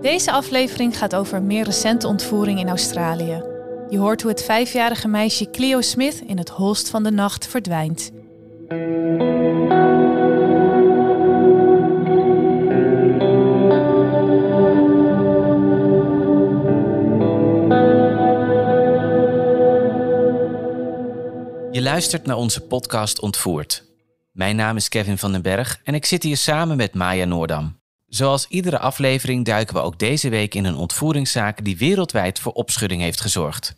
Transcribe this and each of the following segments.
Deze aflevering gaat over een meer recente ontvoering in Australië. Je hoort hoe het vijfjarige meisje Cleo Smith in het holst van de nacht verdwijnt. Je luistert naar onze podcast Ontvoerd. Mijn naam is Kevin van den Berg en ik zit hier samen met Maya Noordam. Zoals iedere aflevering duiken we ook deze week in een ontvoeringszaak die wereldwijd voor opschudding heeft gezorgd.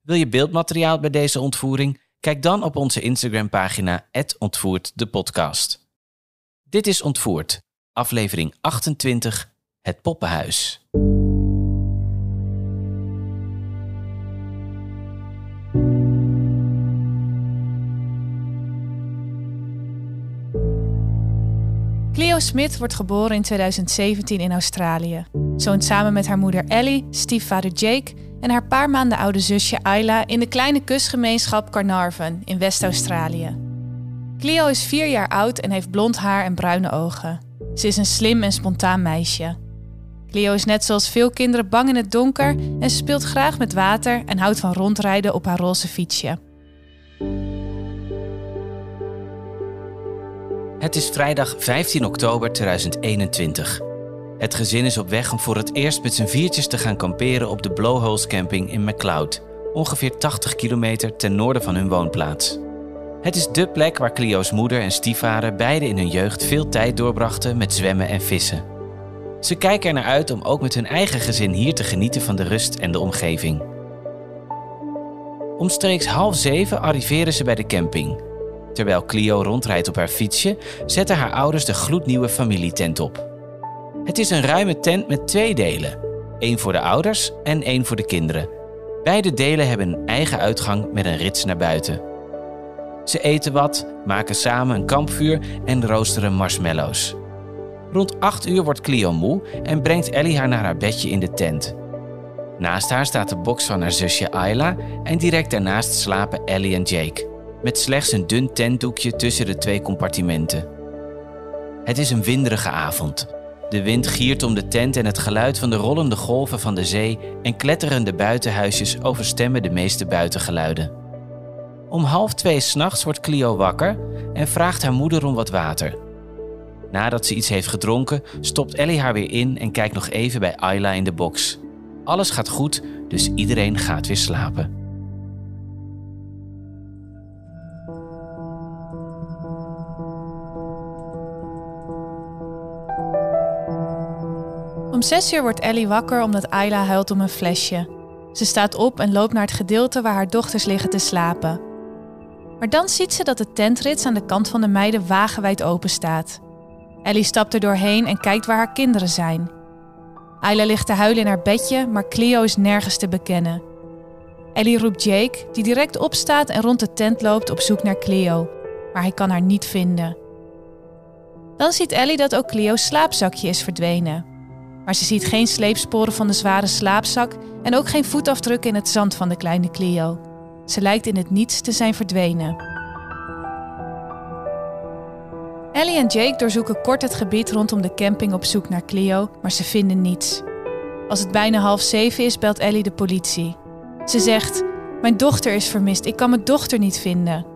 Wil je beeldmateriaal bij deze ontvoering? Kijk dan op onze Instagram-pagina Ontvoerd de podcast. Dit is Ontvoerd, aflevering 28, Het Poppenhuis. Smith wordt geboren in 2017 in Australië. Ze woont samen met haar moeder Ellie, stiefvader Jake en haar paar maanden oude zusje Ayla in de kleine kustgemeenschap Carnarvon in West-Australië. Cleo is vier jaar oud en heeft blond haar en bruine ogen. Ze is een slim en spontaan meisje. Cleo is net zoals veel kinderen bang in het donker en ze speelt graag met water en houdt van rondrijden op haar roze fietsje. Het is vrijdag 15 oktober 2021. Het gezin is op weg om voor het eerst met z'n viertjes te gaan kamperen op de Blowholes camping in McLeod, ongeveer 80 kilometer ten noorden van hun woonplaats. Het is dé plek waar Clio's moeder en stiefvader beide in hun jeugd veel tijd doorbrachten met zwemmen en vissen. Ze kijken er naar uit om ook met hun eigen gezin hier te genieten van de rust en de omgeving. Omstreeks half zeven arriveren ze bij de camping. Terwijl Clio rondrijdt op haar fietsje, zetten haar ouders de gloednieuwe familietent op. Het is een ruime tent met twee delen: één voor de ouders en één voor de kinderen. Beide delen hebben een eigen uitgang met een rits naar buiten. Ze eten wat, maken samen een kampvuur en roosteren marshmallows. Rond 8 uur wordt Clio moe en brengt Ellie haar naar haar bedje in de tent. Naast haar staat de box van haar zusje Ayla en direct daarnaast slapen Ellie en Jake met slechts een dun tentdoekje tussen de twee compartimenten. Het is een winderige avond. De wind giert om de tent en het geluid van de rollende golven van de zee en kletterende buitenhuisjes overstemmen de meeste buitengeluiden. Om half twee s'nachts wordt Clio wakker en vraagt haar moeder om wat water. Nadat ze iets heeft gedronken, stopt Ellie haar weer in en kijkt nog even bij Ayla in de box. Alles gaat goed, dus iedereen gaat weer slapen. Om zes uur wordt Ellie wakker omdat Ayla huilt om een flesje. Ze staat op en loopt naar het gedeelte waar haar dochters liggen te slapen. Maar dan ziet ze dat de tentrits aan de kant van de meiden wagenwijd open staat. Ellie stapt er doorheen en kijkt waar haar kinderen zijn. Ayla ligt te huilen in haar bedje, maar Cleo is nergens te bekennen. Ellie roept Jake, die direct opstaat en rond de tent loopt op zoek naar Cleo, maar hij kan haar niet vinden. Dan ziet Ellie dat ook Cleo's slaapzakje is verdwenen. Maar ze ziet geen sleepsporen van de zware slaapzak en ook geen voetafdrukken in het zand van de kleine Clio. Ze lijkt in het niets te zijn verdwenen. Ellie en Jake doorzoeken kort het gebied rondom de camping op zoek naar Clio, maar ze vinden niets. Als het bijna half zeven is, belt Ellie de politie. Ze zegt: Mijn dochter is vermist, ik kan mijn dochter niet vinden.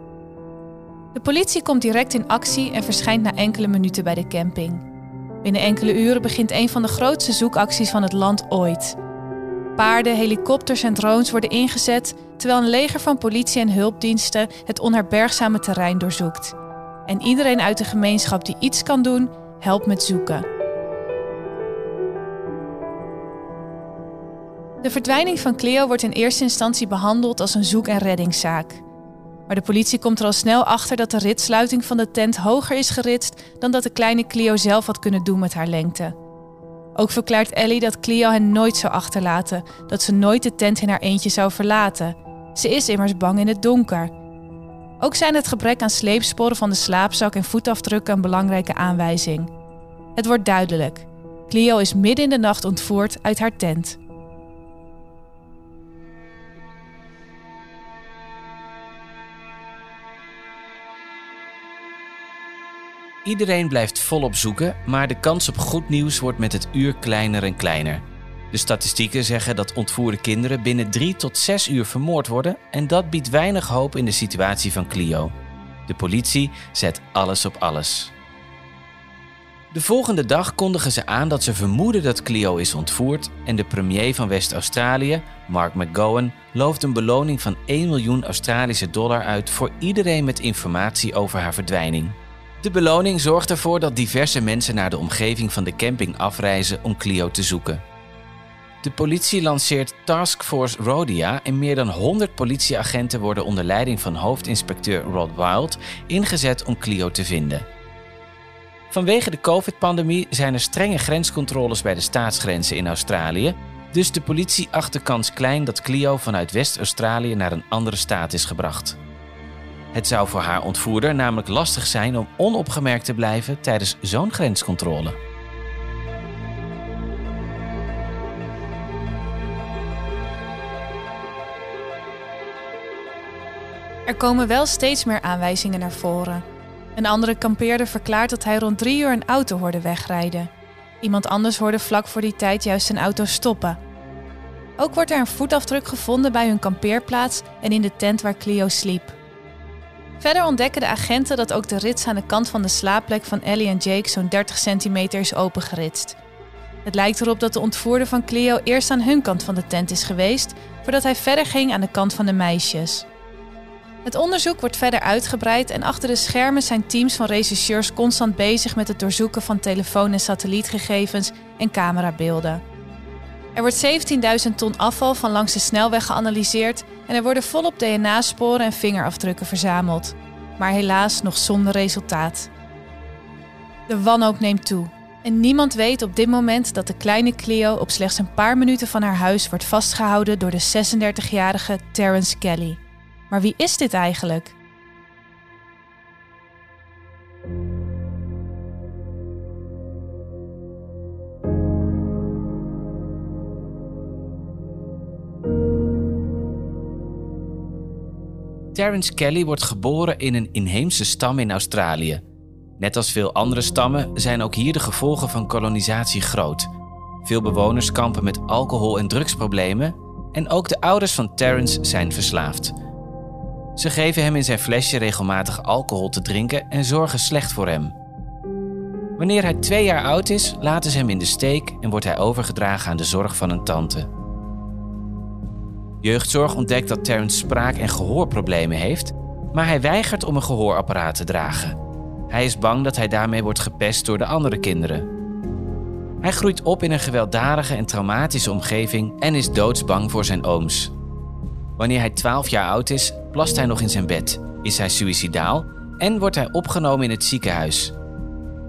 De politie komt direct in actie en verschijnt na enkele minuten bij de camping. Binnen enkele uren begint een van de grootste zoekacties van het land ooit. Paarden, helikopters en drones worden ingezet terwijl een leger van politie en hulpdiensten het onherbergzame terrein doorzoekt. En iedereen uit de gemeenschap die iets kan doen, helpt met zoeken. De verdwijning van Cleo wordt in eerste instantie behandeld als een zoek- en reddingszaak. Maar de politie komt er al snel achter dat de ritsluiting van de tent hoger is geritst dan dat de kleine Clio zelf had kunnen doen met haar lengte. Ook verklaart Ellie dat Clio hen nooit zou achterlaten, dat ze nooit de tent in haar eentje zou verlaten. Ze is immers bang in het donker. Ook zijn het gebrek aan sleepsporen van de slaapzak en voetafdrukken een belangrijke aanwijzing. Het wordt duidelijk. Clio is midden in de nacht ontvoerd uit haar tent. Iedereen blijft volop zoeken, maar de kans op goed nieuws wordt met het uur kleiner en kleiner. De statistieken zeggen dat ontvoerde kinderen binnen 3 tot 6 uur vermoord worden en dat biedt weinig hoop in de situatie van Clio. De politie zet alles op alles. De volgende dag kondigen ze aan dat ze vermoeden dat Clio is ontvoerd en de premier van West-Australië, Mark McGowan, looft een beloning van 1 miljoen Australische dollar uit voor iedereen met informatie over haar verdwijning. De beloning zorgt ervoor dat diverse mensen naar de omgeving van de camping afreizen om Clio te zoeken. De politie lanceert Task Force Rhodia en meer dan 100 politieagenten worden onder leiding van hoofdinspecteur Rod Wild ingezet om Clio te vinden. Vanwege de COVID-pandemie zijn er strenge grenscontroles bij de staatsgrenzen in Australië, dus de politie acht de kans klein dat Clio vanuit West-Australië naar een andere staat is gebracht. Het zou voor haar ontvoerder namelijk lastig zijn om onopgemerkt te blijven tijdens zo'n grenscontrole. Er komen wel steeds meer aanwijzingen naar voren. Een andere kampeerder verklaart dat hij rond drie uur een auto hoorde wegrijden. Iemand anders hoorde vlak voor die tijd juist een auto stoppen. Ook wordt er een voetafdruk gevonden bij hun kampeerplaats en in de tent waar Clio sliep. Verder ontdekken de agenten dat ook de rits aan de kant van de slaapplek van Ellie en Jake zo'n 30 centimeter is opengeritst. Het lijkt erop dat de ontvoerder van Clio eerst aan hun kant van de tent is geweest, voordat hij verder ging aan de kant van de meisjes. Het onderzoek wordt verder uitgebreid en achter de schermen zijn teams van rechercheurs constant bezig met het doorzoeken van telefoon- en satellietgegevens en camerabeelden. Er wordt 17.000 ton afval van langs de snelweg geanalyseerd en er worden volop DNA-sporen en vingerafdrukken verzameld. Maar helaas nog zonder resultaat. De wanhoop neemt toe. En niemand weet op dit moment dat de kleine Cleo op slechts een paar minuten van haar huis wordt vastgehouden door de 36-jarige Terence Kelly. Maar wie is dit eigenlijk? Terence Kelly wordt geboren in een inheemse stam in Australië. Net als veel andere stammen zijn ook hier de gevolgen van kolonisatie groot. Veel bewoners kampen met alcohol- en drugsproblemen en ook de ouders van Terence zijn verslaafd. Ze geven hem in zijn flesje regelmatig alcohol te drinken en zorgen slecht voor hem. Wanneer hij twee jaar oud is, laten ze hem in de steek en wordt hij overgedragen aan de zorg van een tante. Jeugdzorg ontdekt dat Terence spraak- en gehoorproblemen heeft, maar hij weigert om een gehoorapparaat te dragen. Hij is bang dat hij daarmee wordt gepest door de andere kinderen. Hij groeit op in een gewelddadige en traumatische omgeving en is doodsbang voor zijn ooms. Wanneer hij 12 jaar oud is, plast hij nog in zijn bed, is hij suïcidaal en wordt hij opgenomen in het ziekenhuis.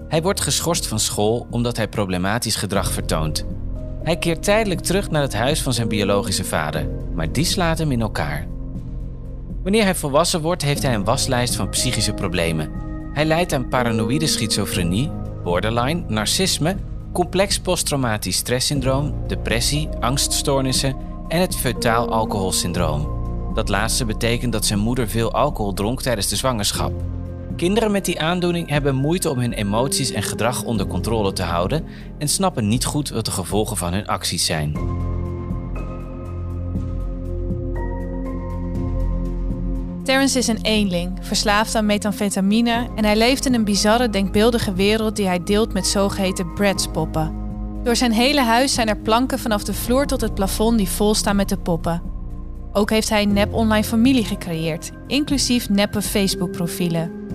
Hij wordt geschorst van school omdat hij problematisch gedrag vertoont. Hij keert tijdelijk terug naar het huis van zijn biologische vader, maar die slaat hem in elkaar. Wanneer hij volwassen wordt, heeft hij een waslijst van psychische problemen. Hij lijdt aan paranoïde schizofrenie, borderline, narcisme, complex posttraumatisch stresssyndroom, depressie, angststoornissen en het feutaal alcoholsyndroom. Dat laatste betekent dat zijn moeder veel alcohol dronk tijdens de zwangerschap. Kinderen met die aandoening hebben moeite om hun emoties en gedrag onder controle te houden en snappen niet goed wat de gevolgen van hun acties zijn. Terence is een eenling, verslaafd aan metamfetamine en hij leeft in een bizarre denkbeeldige wereld die hij deelt met zogeheten Bratz-poppen. Door zijn hele huis zijn er planken vanaf de vloer tot het plafond die vol staan met de poppen. Ook heeft hij een nep online familie gecreëerd, inclusief neppe Facebook-profielen.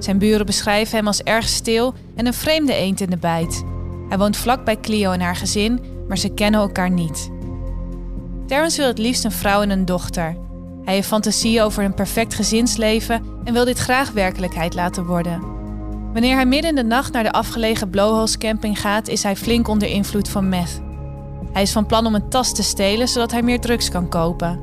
Zijn buren beschrijven hem als erg stil en een vreemde eend in de bijt. Hij woont vlak bij Clio en haar gezin, maar ze kennen elkaar niet. Terrence wil het liefst een vrouw en een dochter. Hij heeft fantasieën over een perfect gezinsleven en wil dit graag werkelijkheid laten worden. Wanneer hij midden in de nacht naar de afgelegen Blowholes camping gaat, is hij flink onder invloed van meth. Hij is van plan om een tas te stelen zodat hij meer drugs kan kopen.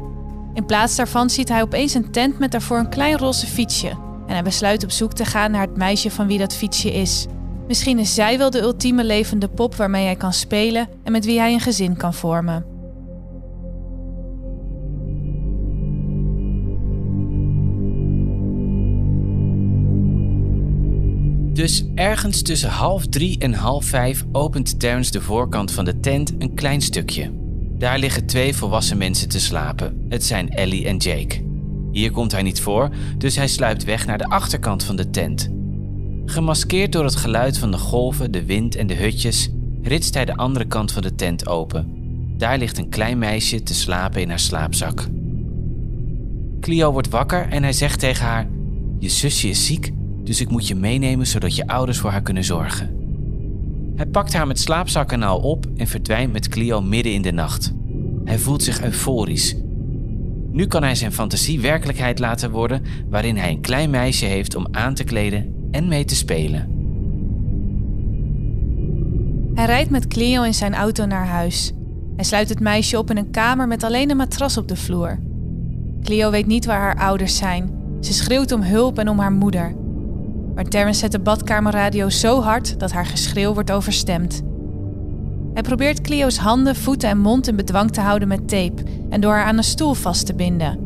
In plaats daarvan ziet hij opeens een tent met daarvoor een klein roze fietsje en hij besluit op zoek te gaan naar het meisje van wie dat fietsje is. Misschien is zij wel de ultieme levende pop waarmee hij kan spelen en met wie hij een gezin kan vormen. Dus ergens tussen half drie en half vijf opent Terrence de voorkant van de tent een klein stukje. Daar liggen twee volwassen mensen te slapen. Het zijn Ellie en Jake. Hier komt hij niet voor, dus hij sluipt weg naar de achterkant van de tent. Gemaskeerd door het geluid van de golven, de wind en de hutjes, ritst hij de andere kant van de tent open. Daar ligt een klein meisje te slapen in haar slaapzak. Clio wordt wakker en hij zegt tegen haar: Je zusje is ziek, dus ik moet je meenemen zodat je ouders voor haar kunnen zorgen. Hij pakt haar met slaapzak en al op en verdwijnt met Clio midden in de nacht. Hij voelt zich euforisch. Nu kan hij zijn fantasie werkelijkheid laten worden, waarin hij een klein meisje heeft om aan te kleden en mee te spelen. Hij rijdt met Clio in zijn auto naar huis. Hij sluit het meisje op in een kamer met alleen een matras op de vloer. Clio weet niet waar haar ouders zijn. Ze schreeuwt om hulp en om haar moeder. Maar Terrence zet de badkamerradio zo hard dat haar geschreeuw wordt overstemd. Hij probeert Clio's handen, voeten en mond in bedwang te houden met tape en door haar aan een stoel vast te binden.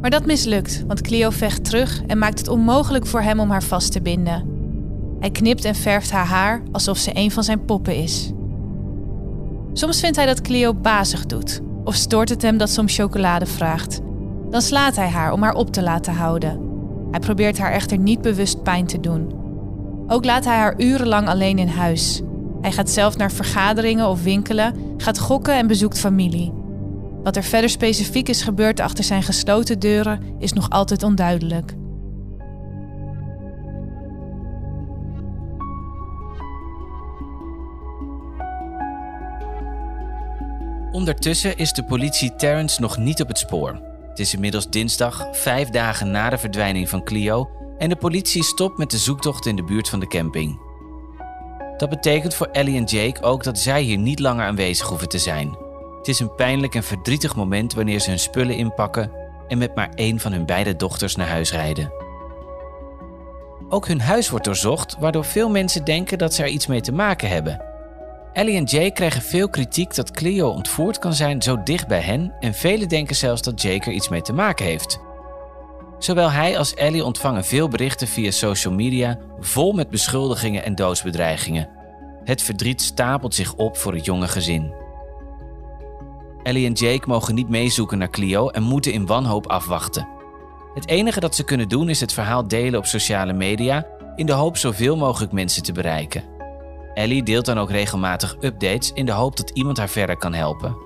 Maar dat mislukt, want Clio vecht terug en maakt het onmogelijk voor hem om haar vast te binden. Hij knipt en verft haar haar alsof ze een van zijn poppen is. Soms vindt hij dat Clio bazig doet, of stoort het hem dat ze om chocolade vraagt. Dan slaat hij haar om haar op te laten houden. Hij probeert haar echter niet bewust pijn te doen. Ook laat hij haar urenlang alleen in huis. Hij gaat zelf naar vergaderingen of winkelen, gaat gokken en bezoekt familie. Wat er verder specifiek is gebeurd achter zijn gesloten deuren is nog altijd onduidelijk. Ondertussen is de politie Terrence nog niet op het spoor. Het is inmiddels dinsdag, vijf dagen na de verdwijning van Clio, en de politie stopt met de zoektocht in de buurt van de camping. Dat betekent voor Ellie en Jake ook dat zij hier niet langer aanwezig hoeven te zijn. Het is een pijnlijk en verdrietig moment wanneer ze hun spullen inpakken en met maar één van hun beide dochters naar huis rijden. Ook hun huis wordt doorzocht, waardoor veel mensen denken dat ze er iets mee te maken hebben. Ellie en Jake krijgen veel kritiek dat Cleo ontvoerd kan zijn zo dicht bij hen en velen denken zelfs dat Jake er iets mee te maken heeft. Zowel hij als Ellie ontvangen veel berichten via social media vol met beschuldigingen en doodsbedreigingen. Het verdriet stapelt zich op voor het jonge gezin. Ellie en Jake mogen niet meezoeken naar Clio en moeten in wanhoop afwachten. Het enige dat ze kunnen doen is het verhaal delen op sociale media in de hoop zoveel mogelijk mensen te bereiken. Ellie deelt dan ook regelmatig updates in de hoop dat iemand haar verder kan helpen.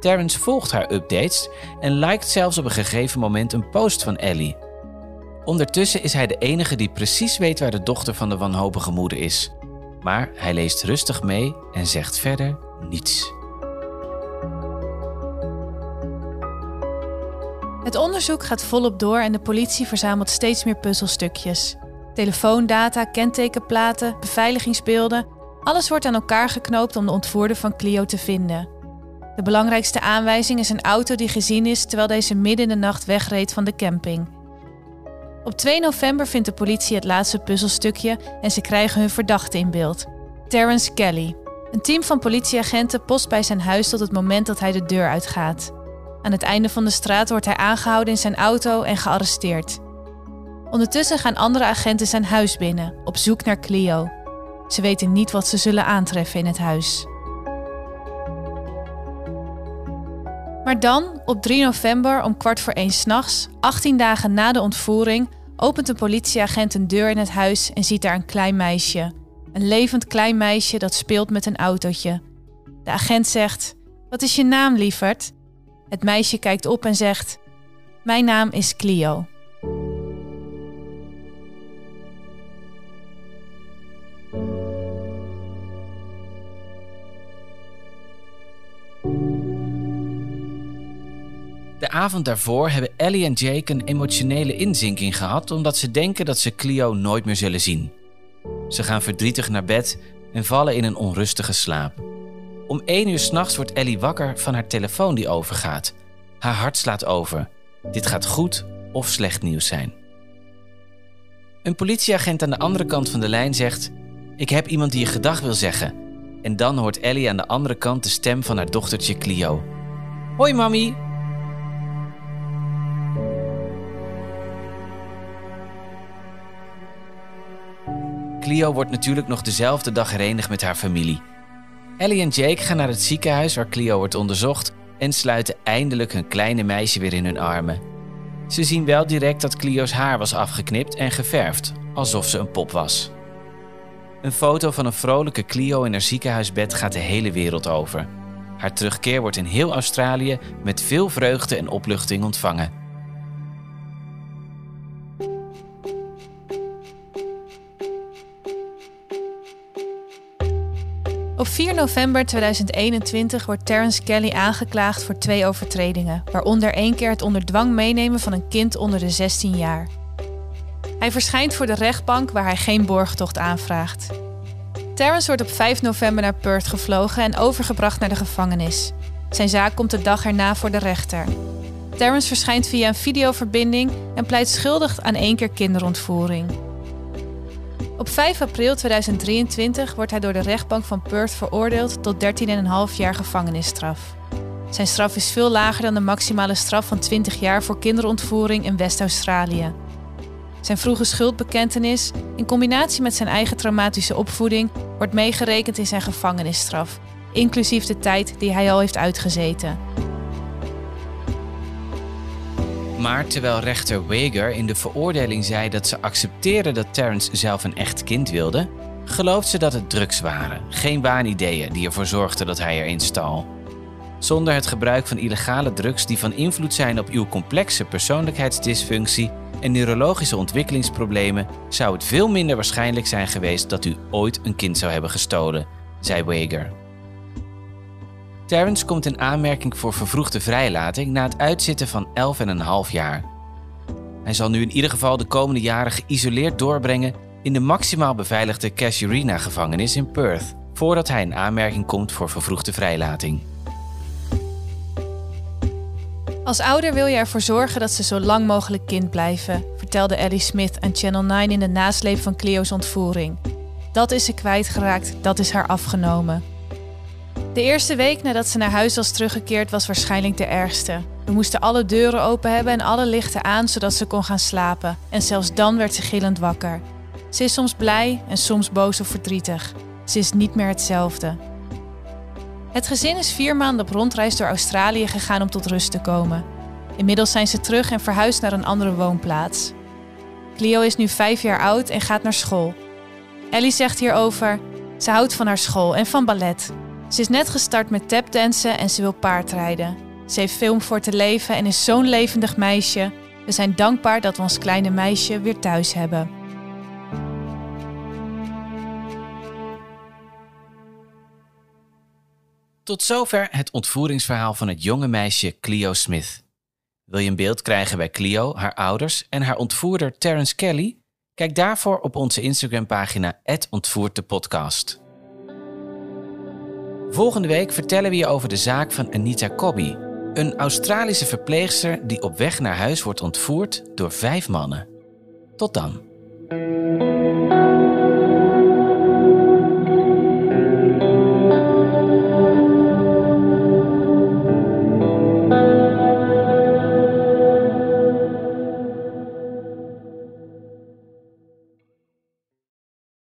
Terrence volgt haar updates en liked zelfs op een gegeven moment een post van Ellie. Ondertussen is hij de enige die precies weet waar de dochter van de wanhopige moeder is. Maar hij leest rustig mee en zegt verder niets. Het onderzoek gaat volop door en de politie verzamelt steeds meer puzzelstukjes. Telefoondata, kentekenplaten, beveiligingsbeelden, alles wordt aan elkaar geknoopt om de ontvoerder van Clio te vinden. De belangrijkste aanwijzing is een auto die gezien is terwijl deze midden in de nacht wegreed van de camping. Op 2 november vindt de politie het laatste puzzelstukje en ze krijgen hun verdachte in beeld. Terrence Kelly. Een team van politieagenten post bij zijn huis tot het moment dat hij de deur uitgaat. Aan het einde van de straat wordt hij aangehouden in zijn auto en gearresteerd. Ondertussen gaan andere agenten zijn huis binnen, op zoek naar Clio. Ze weten niet wat ze zullen aantreffen in het huis. Maar dan, op 3 november om kwart voor één s'nachts, 18 dagen na de ontvoering, opent een politieagent een deur in het huis en ziet daar een klein meisje. Een levend klein meisje dat speelt met een autootje. De agent zegt: Wat is je naam, lieverd? Het meisje kijkt op en zegt: Mijn naam is Clio. De avond daarvoor hebben Ellie en Jake een emotionele inzinking gehad omdat ze denken dat ze Clio nooit meer zullen zien. Ze gaan verdrietig naar bed en vallen in een onrustige slaap. Om één uur s'nachts wordt Ellie wakker van haar telefoon die overgaat. Haar hart slaat over. Dit gaat goed of slecht nieuws zijn. Een politieagent aan de andere kant van de lijn zegt: Ik heb iemand die je gedag wil zeggen. En dan hoort Ellie aan de andere kant de stem van haar dochtertje Clio. Hoi, mami. Clio wordt natuurlijk nog dezelfde dag herenigd met haar familie. Ellie en Jake gaan naar het ziekenhuis waar Clio wordt onderzocht en sluiten eindelijk hun kleine meisje weer in hun armen. Ze zien wel direct dat Clio's haar was afgeknipt en geverfd, alsof ze een pop was. Een foto van een vrolijke Clio in haar ziekenhuisbed gaat de hele wereld over. Haar terugkeer wordt in heel Australië met veel vreugde en opluchting ontvangen. Op 4 november 2021 wordt Terence Kelly aangeklaagd voor twee overtredingen, waaronder één keer het onder dwang meenemen van een kind onder de 16 jaar. Hij verschijnt voor de rechtbank waar hij geen borgtocht aanvraagt. Terence wordt op 5 november naar Perth gevlogen en overgebracht naar de gevangenis. Zijn zaak komt de dag erna voor de rechter. Terence verschijnt via een videoverbinding en pleit schuldig aan één keer kinderontvoering. Op 5 april 2023 wordt hij door de rechtbank van Perth veroordeeld tot 13,5 jaar gevangenisstraf. Zijn straf is veel lager dan de maximale straf van 20 jaar voor kinderontvoering in West-Australië. Zijn vroege schuldbekentenis, in combinatie met zijn eigen traumatische opvoeding, wordt meegerekend in zijn gevangenisstraf, inclusief de tijd die hij al heeft uitgezeten. Maar terwijl rechter Wager in de veroordeling zei dat ze accepteerde dat Terence zelf een echt kind wilde, gelooft ze dat het drugs waren, geen waanideeën die ervoor zorgden dat hij erin stal. Zonder het gebruik van illegale drugs die van invloed zijn op uw complexe persoonlijkheidsdysfunctie en neurologische ontwikkelingsproblemen, zou het veel minder waarschijnlijk zijn geweest dat u ooit een kind zou hebben gestolen, zei Wager. Terrence komt in aanmerking voor vervroegde vrijlating na het uitzitten van 11,5 jaar. Hij zal nu in ieder geval de komende jaren geïsoleerd doorbrengen in de maximaal beveiligde Casuarina-gevangenis in Perth, voordat hij in aanmerking komt voor vervroegde vrijlating. Als ouder wil je ervoor zorgen dat ze zo lang mogelijk kind blijven, vertelde Ellie Smith aan Channel 9 in de nasleep van Cleo's ontvoering. Dat is ze kwijtgeraakt, dat is haar afgenomen. De eerste week nadat ze naar huis was teruggekeerd was waarschijnlijk de ergste. We moesten alle deuren open hebben en alle lichten aan zodat ze kon gaan slapen. En zelfs dan werd ze gillend wakker. Ze is soms blij en soms boos of verdrietig. Ze is niet meer hetzelfde. Het gezin is vier maanden op rondreis door Australië gegaan om tot rust te komen. Inmiddels zijn ze terug en verhuisd naar een andere woonplaats. Clio is nu vijf jaar oud en gaat naar school. Ellie zegt hierover: ze houdt van haar school en van ballet. Ze is net gestart met tapdansen en ze wil paardrijden. Ze heeft om voor te leven en is zo'n levendig meisje. We zijn dankbaar dat we ons kleine meisje weer thuis hebben. Tot zover het ontvoeringsverhaal van het jonge meisje Clio Smith. Wil je een beeld krijgen bij Clio, haar ouders en haar ontvoerder Terence Kelly? Kijk daarvoor op onze Instagram-pagina @ontvoerdepodcast. Volgende week vertellen we je over de zaak van Anita Cobby, een Australische verpleegster die op weg naar huis wordt ontvoerd door vijf mannen. Tot dan.